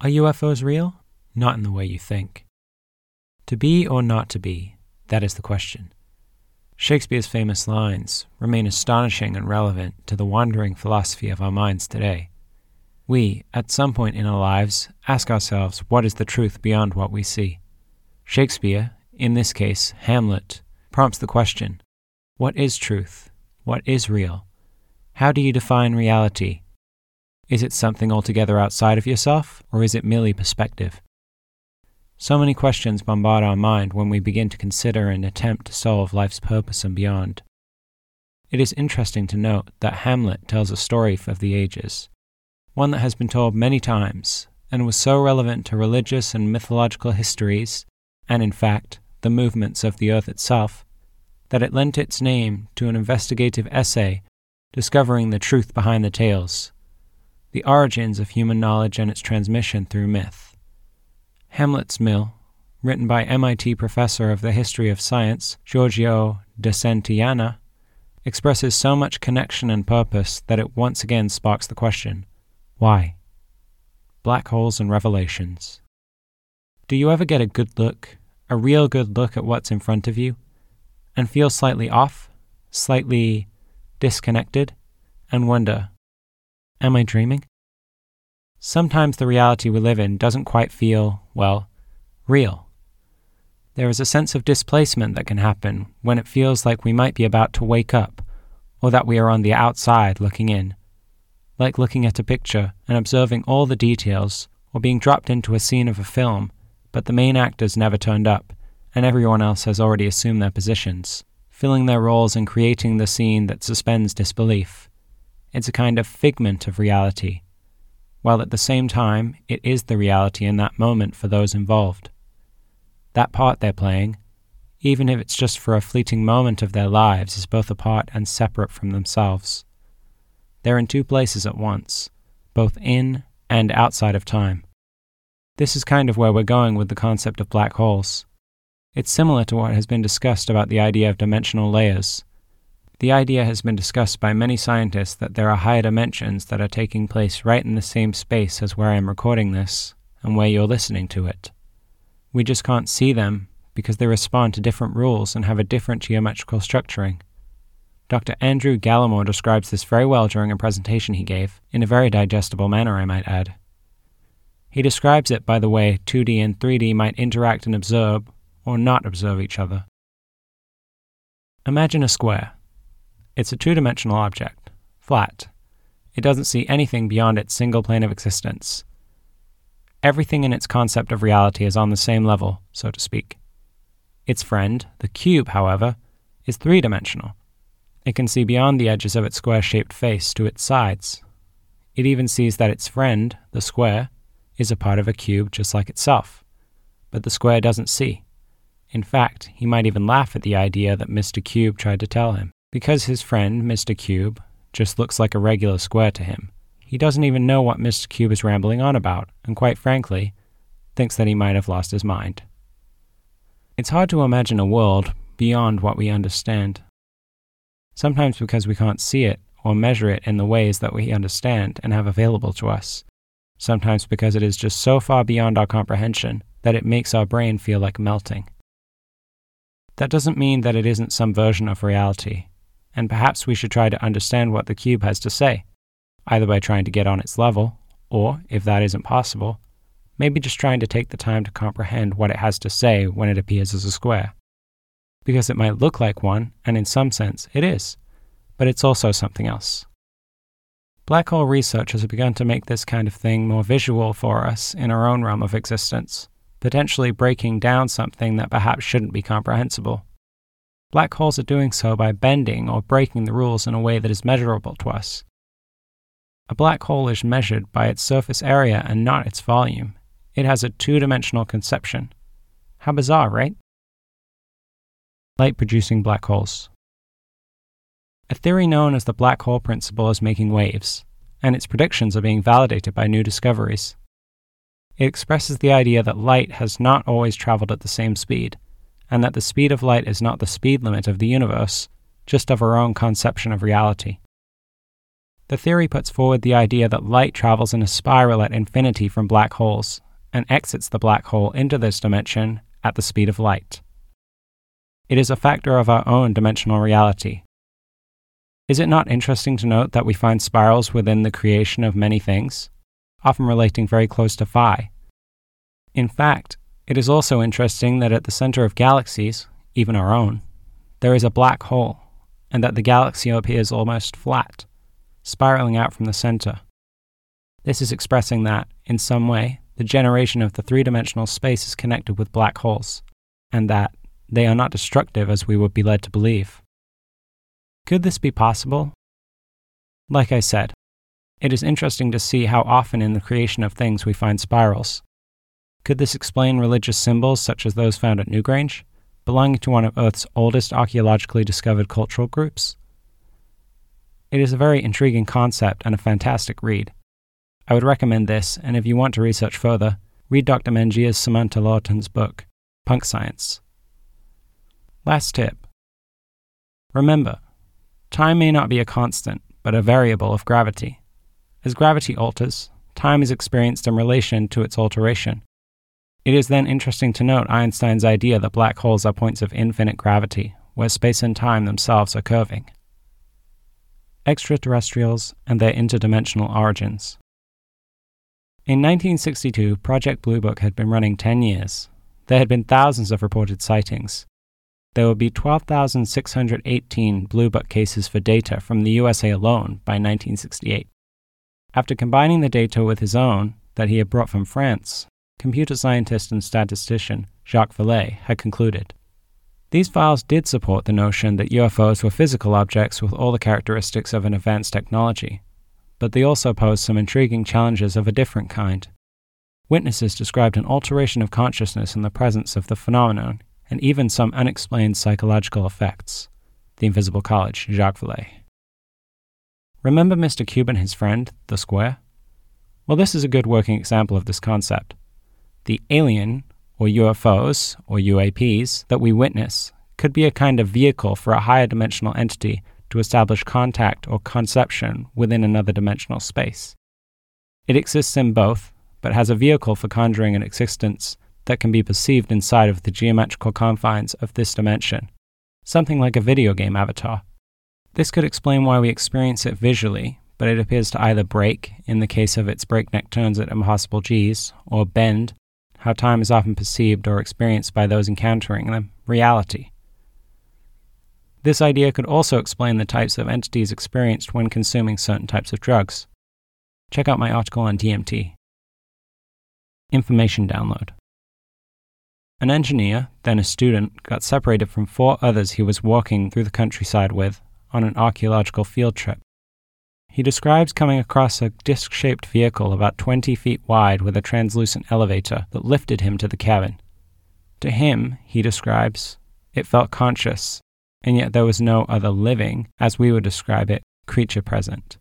Are UFOs real? Not in the way you think. To be or not to be, that is the question. Shakespeare's famous lines remain astonishing and relevant to the wandering philosophy of our minds today. We, at some point in our lives, ask ourselves what is the truth beyond what we see. Shakespeare, in this case Hamlet, prompts the question What is truth? What is real? How do you define reality? Is it something altogether outside of yourself, or is it merely perspective? So many questions bombard our mind when we begin to consider and attempt to solve life's purpose and beyond. It is interesting to note that Hamlet tells a story of the ages, one that has been told many times and was so relevant to religious and mythological histories, and in fact, the movements of the earth itself, that it lent its name to an investigative essay discovering the truth behind the tales the origins of human knowledge and its transmission through myth. Hamlet's Mill, written by MIT professor of the history of science Giorgio de Santillana, expresses so much connection and purpose that it once again sparks the question why? Black holes and revelations. Do you ever get a good look, a real good look at what's in front of you, and feel slightly off, slightly disconnected, and wonder, Am I dreaming? Sometimes the reality we live in doesn't quite feel, well, real. There is a sense of displacement that can happen when it feels like we might be about to wake up, or that we are on the outside looking in. Like looking at a picture and observing all the details, or being dropped into a scene of a film, but the main actors never turned up, and everyone else has already assumed their positions, filling their roles and creating the scene that suspends disbelief. It's a kind of figment of reality, while at the same time it is the reality in that moment for those involved. That part they're playing, even if it's just for a fleeting moment of their lives, is both apart and separate from themselves. They're in two places at once, both in and outside of time. This is kind of where we're going with the concept of black holes. It's similar to what has been discussed about the idea of dimensional layers, the idea has been discussed by many scientists that there are higher dimensions that are taking place right in the same space as where I'm recording this and where you're listening to it. We just can't see them because they respond to different rules and have a different geometrical structuring. Dr. Andrew Gallimore describes this very well during a presentation he gave, in a very digestible manner, I might add. He describes it by the way 2D and 3D might interact and observe, or not observe each other. Imagine a square. It's a two dimensional object, flat. It doesn't see anything beyond its single plane of existence. Everything in its concept of reality is on the same level, so to speak. Its friend, the cube, however, is three dimensional. It can see beyond the edges of its square shaped face to its sides. It even sees that its friend, the square, is a part of a cube just like itself. But the square doesn't see. In fact, he might even laugh at the idea that Mr. Cube tried to tell him. Because his friend, Mr. Cube, just looks like a regular square to him, he doesn't even know what Mr. Cube is rambling on about, and quite frankly, thinks that he might have lost his mind. It's hard to imagine a world beyond what we understand. Sometimes because we can't see it or measure it in the ways that we understand and have available to us. Sometimes because it is just so far beyond our comprehension that it makes our brain feel like melting. That doesn't mean that it isn't some version of reality and perhaps we should try to understand what the cube has to say, either by trying to get on its level, or, if that isn't possible, maybe just trying to take the time to comprehend what it has to say when it appears as a square. Because it might look like one, and in some sense it is, but it's also something else. Black hole research has begun to make this kind of thing more visual for us in our own realm of existence, potentially breaking down something that perhaps shouldn't be comprehensible. Black holes are doing so by bending or breaking the rules in a way that is measurable to us. A black hole is measured by its surface area and not its volume. It has a two dimensional conception. How bizarre, right? Light producing black holes. A theory known as the black hole principle is making waves, and its predictions are being validated by new discoveries. It expresses the idea that light has not always traveled at the same speed and that the speed of light is not the speed limit of the universe, just of our own conception of reality. The theory puts forward the idea that light travels in a spiral at infinity from black holes and exits the black hole into this dimension at the speed of light. It is a factor of our own dimensional reality. Is it not interesting to note that we find spirals within the creation of many things, often relating very close to phi? In fact, it is also interesting that at the center of galaxies, even our own, there is a black hole, and that the galaxy appears almost flat spiraling out from the center. This is expressing that, in some way, the generation of the three dimensional space is connected with black holes, and that they are not destructive as we would be led to believe. Could this be possible? Like I said, it is interesting to see how often in the creation of things we find spirals. Could this explain religious symbols such as those found at Newgrange, belonging to one of Earth's oldest archaeologically discovered cultural groups? It is a very intriguing concept and a fantastic read. I would recommend this, and if you want to research further, read Dr. Manjir's Samantha Lawton's book, Punk Science. Last tip Remember, time may not be a constant, but a variable of gravity. As gravity alters, time is experienced in relation to its alteration. It is then interesting to note Einstein's idea that black holes are points of infinite gravity, where space and time themselves are curving extraterrestrials, and their interdimensional origins. In 1962, Project Blue Book had been running 10 years. There had been thousands of reported sightings. There would be 12,618 Blue Book cases for data from the USA alone by 1968. After combining the data with his own that he had brought from France, computer scientist and statistician Jacques Vallée had concluded these files did support the notion that UFOs were physical objects with all the characteristics of an advanced technology, but they also posed some intriguing challenges of a different kind. Witnesses described an alteration of consciousness in the presence of the phenomenon, and even some unexplained psychological effects. The Invisible College, Jacques Vallée. Remember Mr. Cube and his friend, the square? Well, this is a good working example of this concept. The alien or UFOs, or UAPs, that we witness could be a kind of vehicle for a higher dimensional entity to establish contact or conception within another dimensional space. It exists in both, but has a vehicle for conjuring an existence that can be perceived inside of the geometrical confines of this dimension, something like a video game avatar. This could explain why we experience it visually, but it appears to either break, in the case of its breakneck turns at impossible g's, or bend, how time is often perceived or experienced by those encountering them, reality. This idea could also explain the types of entities experienced when consuming certain types of drugs. Check out my article on DMT. Information download. An engineer, then a student, got separated from four others he was walking through the countryside with on an archaeological field trip. He describes coming across a disc shaped vehicle about 20 feet wide with a translucent elevator that lifted him to the cabin. To him, he describes, it felt conscious, and yet there was no other living, as we would describe it, creature present.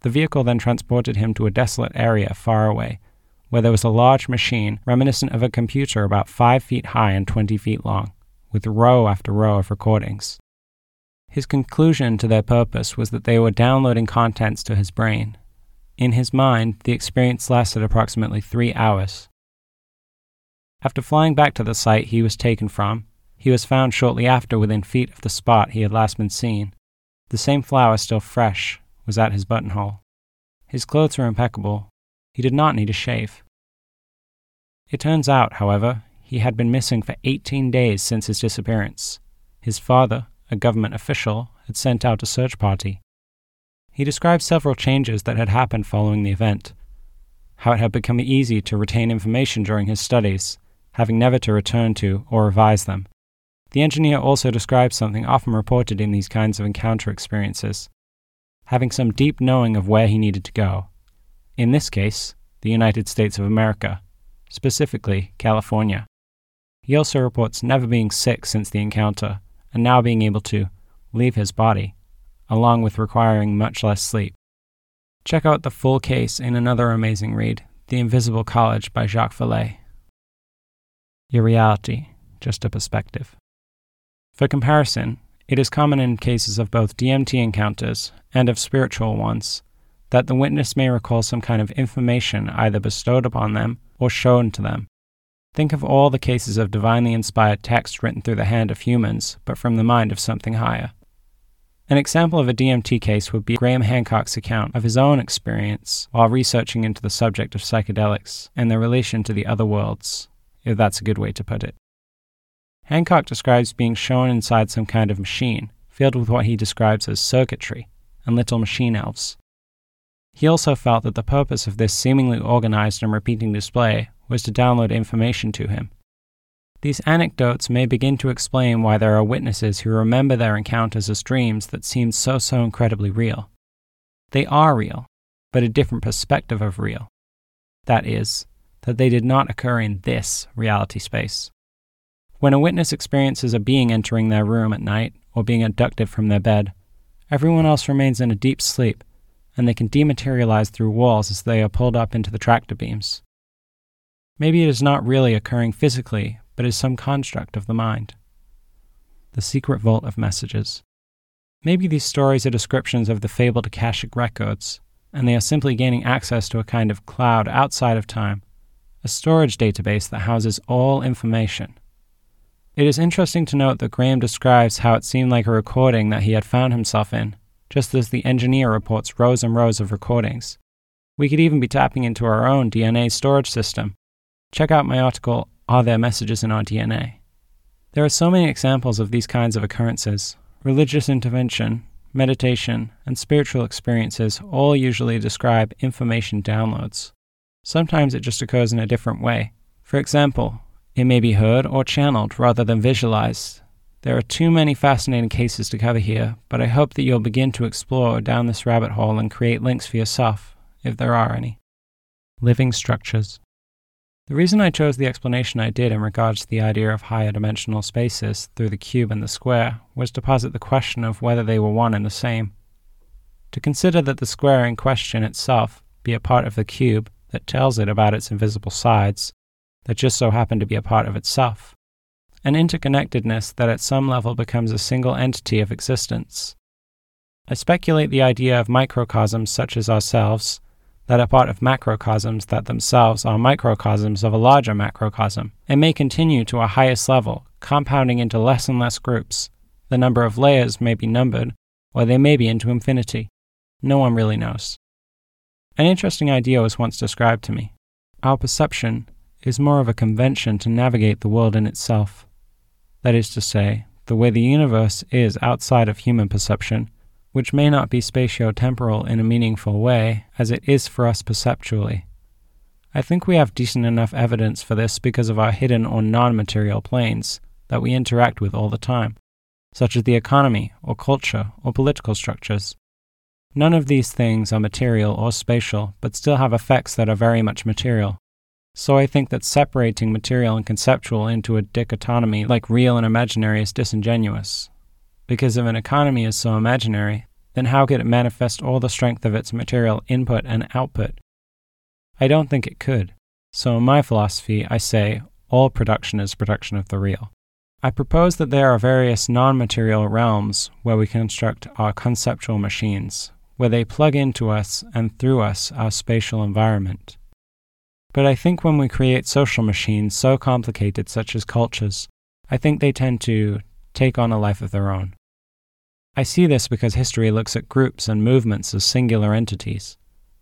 The vehicle then transported him to a desolate area far away, where there was a large machine reminiscent of a computer about five feet high and 20 feet long, with row after row of recordings. His conclusion to their purpose was that they were downloading contents to his brain. In his mind, the experience lasted approximately three hours. After flying back to the site he was taken from, he was found shortly after within feet of the spot he had last been seen. The same flower, still fresh, was at his buttonhole. His clothes were impeccable. He did not need a shave. It turns out, however, he had been missing for 18 days since his disappearance. His father, a government official, had sent out a search party. He described several changes that had happened following the event, how it had become easy to retain information during his studies, having never to return to or revise them. The engineer also described something often reported in these kinds of encounter experiences having some deep knowing of where he needed to go. In this case, the United States of America, specifically California. He also reports never being sick since the encounter and now being able to leave his body, along with requiring much less sleep. Check out the full case in another amazing read, The Invisible College by Jacques Vallée. Your reality, just a perspective. For comparison, it is common in cases of both DMT encounters and of spiritual ones that the witness may recall some kind of information either bestowed upon them or shown to them. Think of all the cases of divinely inspired text written through the hand of humans, but from the mind of something higher. An example of a DMT case would be Graham Hancock's account of his own experience while researching into the subject of psychedelics and their relation to the other worlds, if that's a good way to put it. Hancock describes being shown inside some kind of machine, filled with what he describes as circuitry and little machine elves. He also felt that the purpose of this seemingly organized and repeating display was to download information to him. These anecdotes may begin to explain why there are witnesses who remember their encounters as dreams that seemed so, so incredibly real. They are real, but a different perspective of real. That is, that they did not occur in this reality space. When a witness experiences a being entering their room at night or being abducted from their bed, everyone else remains in a deep sleep, and they can dematerialize through walls as they are pulled up into the tractor beams. Maybe it is not really occurring physically, but is some construct of the mind. The secret vault of messages. Maybe these stories are descriptions of the fabled Akashic records, and they are simply gaining access to a kind of cloud outside of time, a storage database that houses all information. It is interesting to note that Graham describes how it seemed like a recording that he had found himself in, just as the engineer reports rows and rows of recordings. We could even be tapping into our own DNA storage system. Check out my article, Are There Messages in Our DNA? There are so many examples of these kinds of occurrences. Religious intervention, meditation, and spiritual experiences all usually describe information downloads. Sometimes it just occurs in a different way. For example, it may be heard or channeled rather than visualized. There are too many fascinating cases to cover here, but I hope that you'll begin to explore down this rabbit hole and create links for yourself, if there are any. Living structures. The reason I chose the explanation I did in regards to the idea of higher dimensional spaces through the cube and the square was to posit the question of whether they were one and the same. To consider that the square in question itself be a part of the cube that tells it about its invisible sides, that just so happen to be a part of itself, an interconnectedness that at some level becomes a single entity of existence. I speculate the idea of microcosms such as ourselves, that are part of macrocosms that themselves are microcosms of a larger macrocosm, and may continue to a highest level, compounding into less and less groups. The number of layers may be numbered, or they may be into infinity. No one really knows. An interesting idea was once described to me. Our perception is more of a convention to navigate the world in itself. That is to say, the way the universe is outside of human perception, which may not be spatio-temporal in a meaningful way as it is for us perceptually. I think we have decent enough evidence for this because of our hidden or non-material planes that we interact with all the time, such as the economy or culture or political structures. None of these things are material or spatial, but still have effects that are very much material. So I think that separating material and conceptual into a dichotomy like real and imaginary is disingenuous. Because if an economy is so imaginary, then how could it manifest all the strength of its material input and output? I don't think it could. So in my philosophy, I say all production is production of the real. I propose that there are various non material realms where we construct our conceptual machines, where they plug into us and through us our spatial environment. But I think when we create social machines so complicated, such as cultures, I think they tend to take on a life of their own. I see this because history looks at groups and movements as singular entities.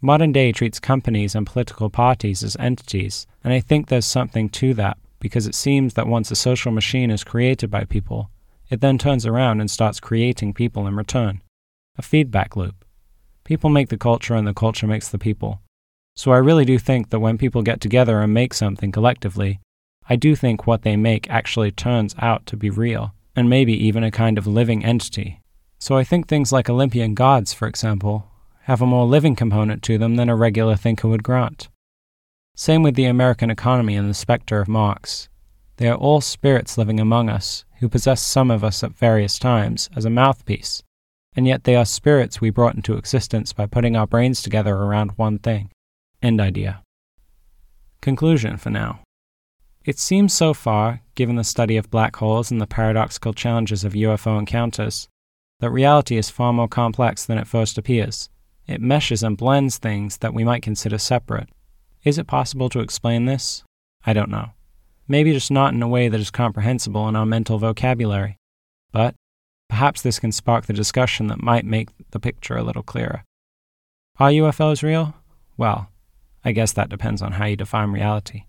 Modern day treats companies and political parties as entities, and I think there's something to that because it seems that once a social machine is created by people, it then turns around and starts creating people in return. A feedback loop. People make the culture and the culture makes the people. So I really do think that when people get together and make something collectively, I do think what they make actually turns out to be real, and maybe even a kind of living entity. So I think things like Olympian gods, for example, have a more living component to them than a regular thinker would grant. Same with the American economy and the specter of Marx. They are all spirits living among us, who possess some of us at various times as a mouthpiece, and yet they are spirits we brought into existence by putting our brains together around one thing. End idea. Conclusion for now. It seems so far, given the study of black holes and the paradoxical challenges of UFO encounters, that reality is far more complex than it first appears. It meshes and blends things that we might consider separate. Is it possible to explain this? I don't know. Maybe just not in a way that is comprehensible in our mental vocabulary. But perhaps this can spark the discussion that might make the picture a little clearer. Are UFOs real? Well, I guess that depends on how you define reality.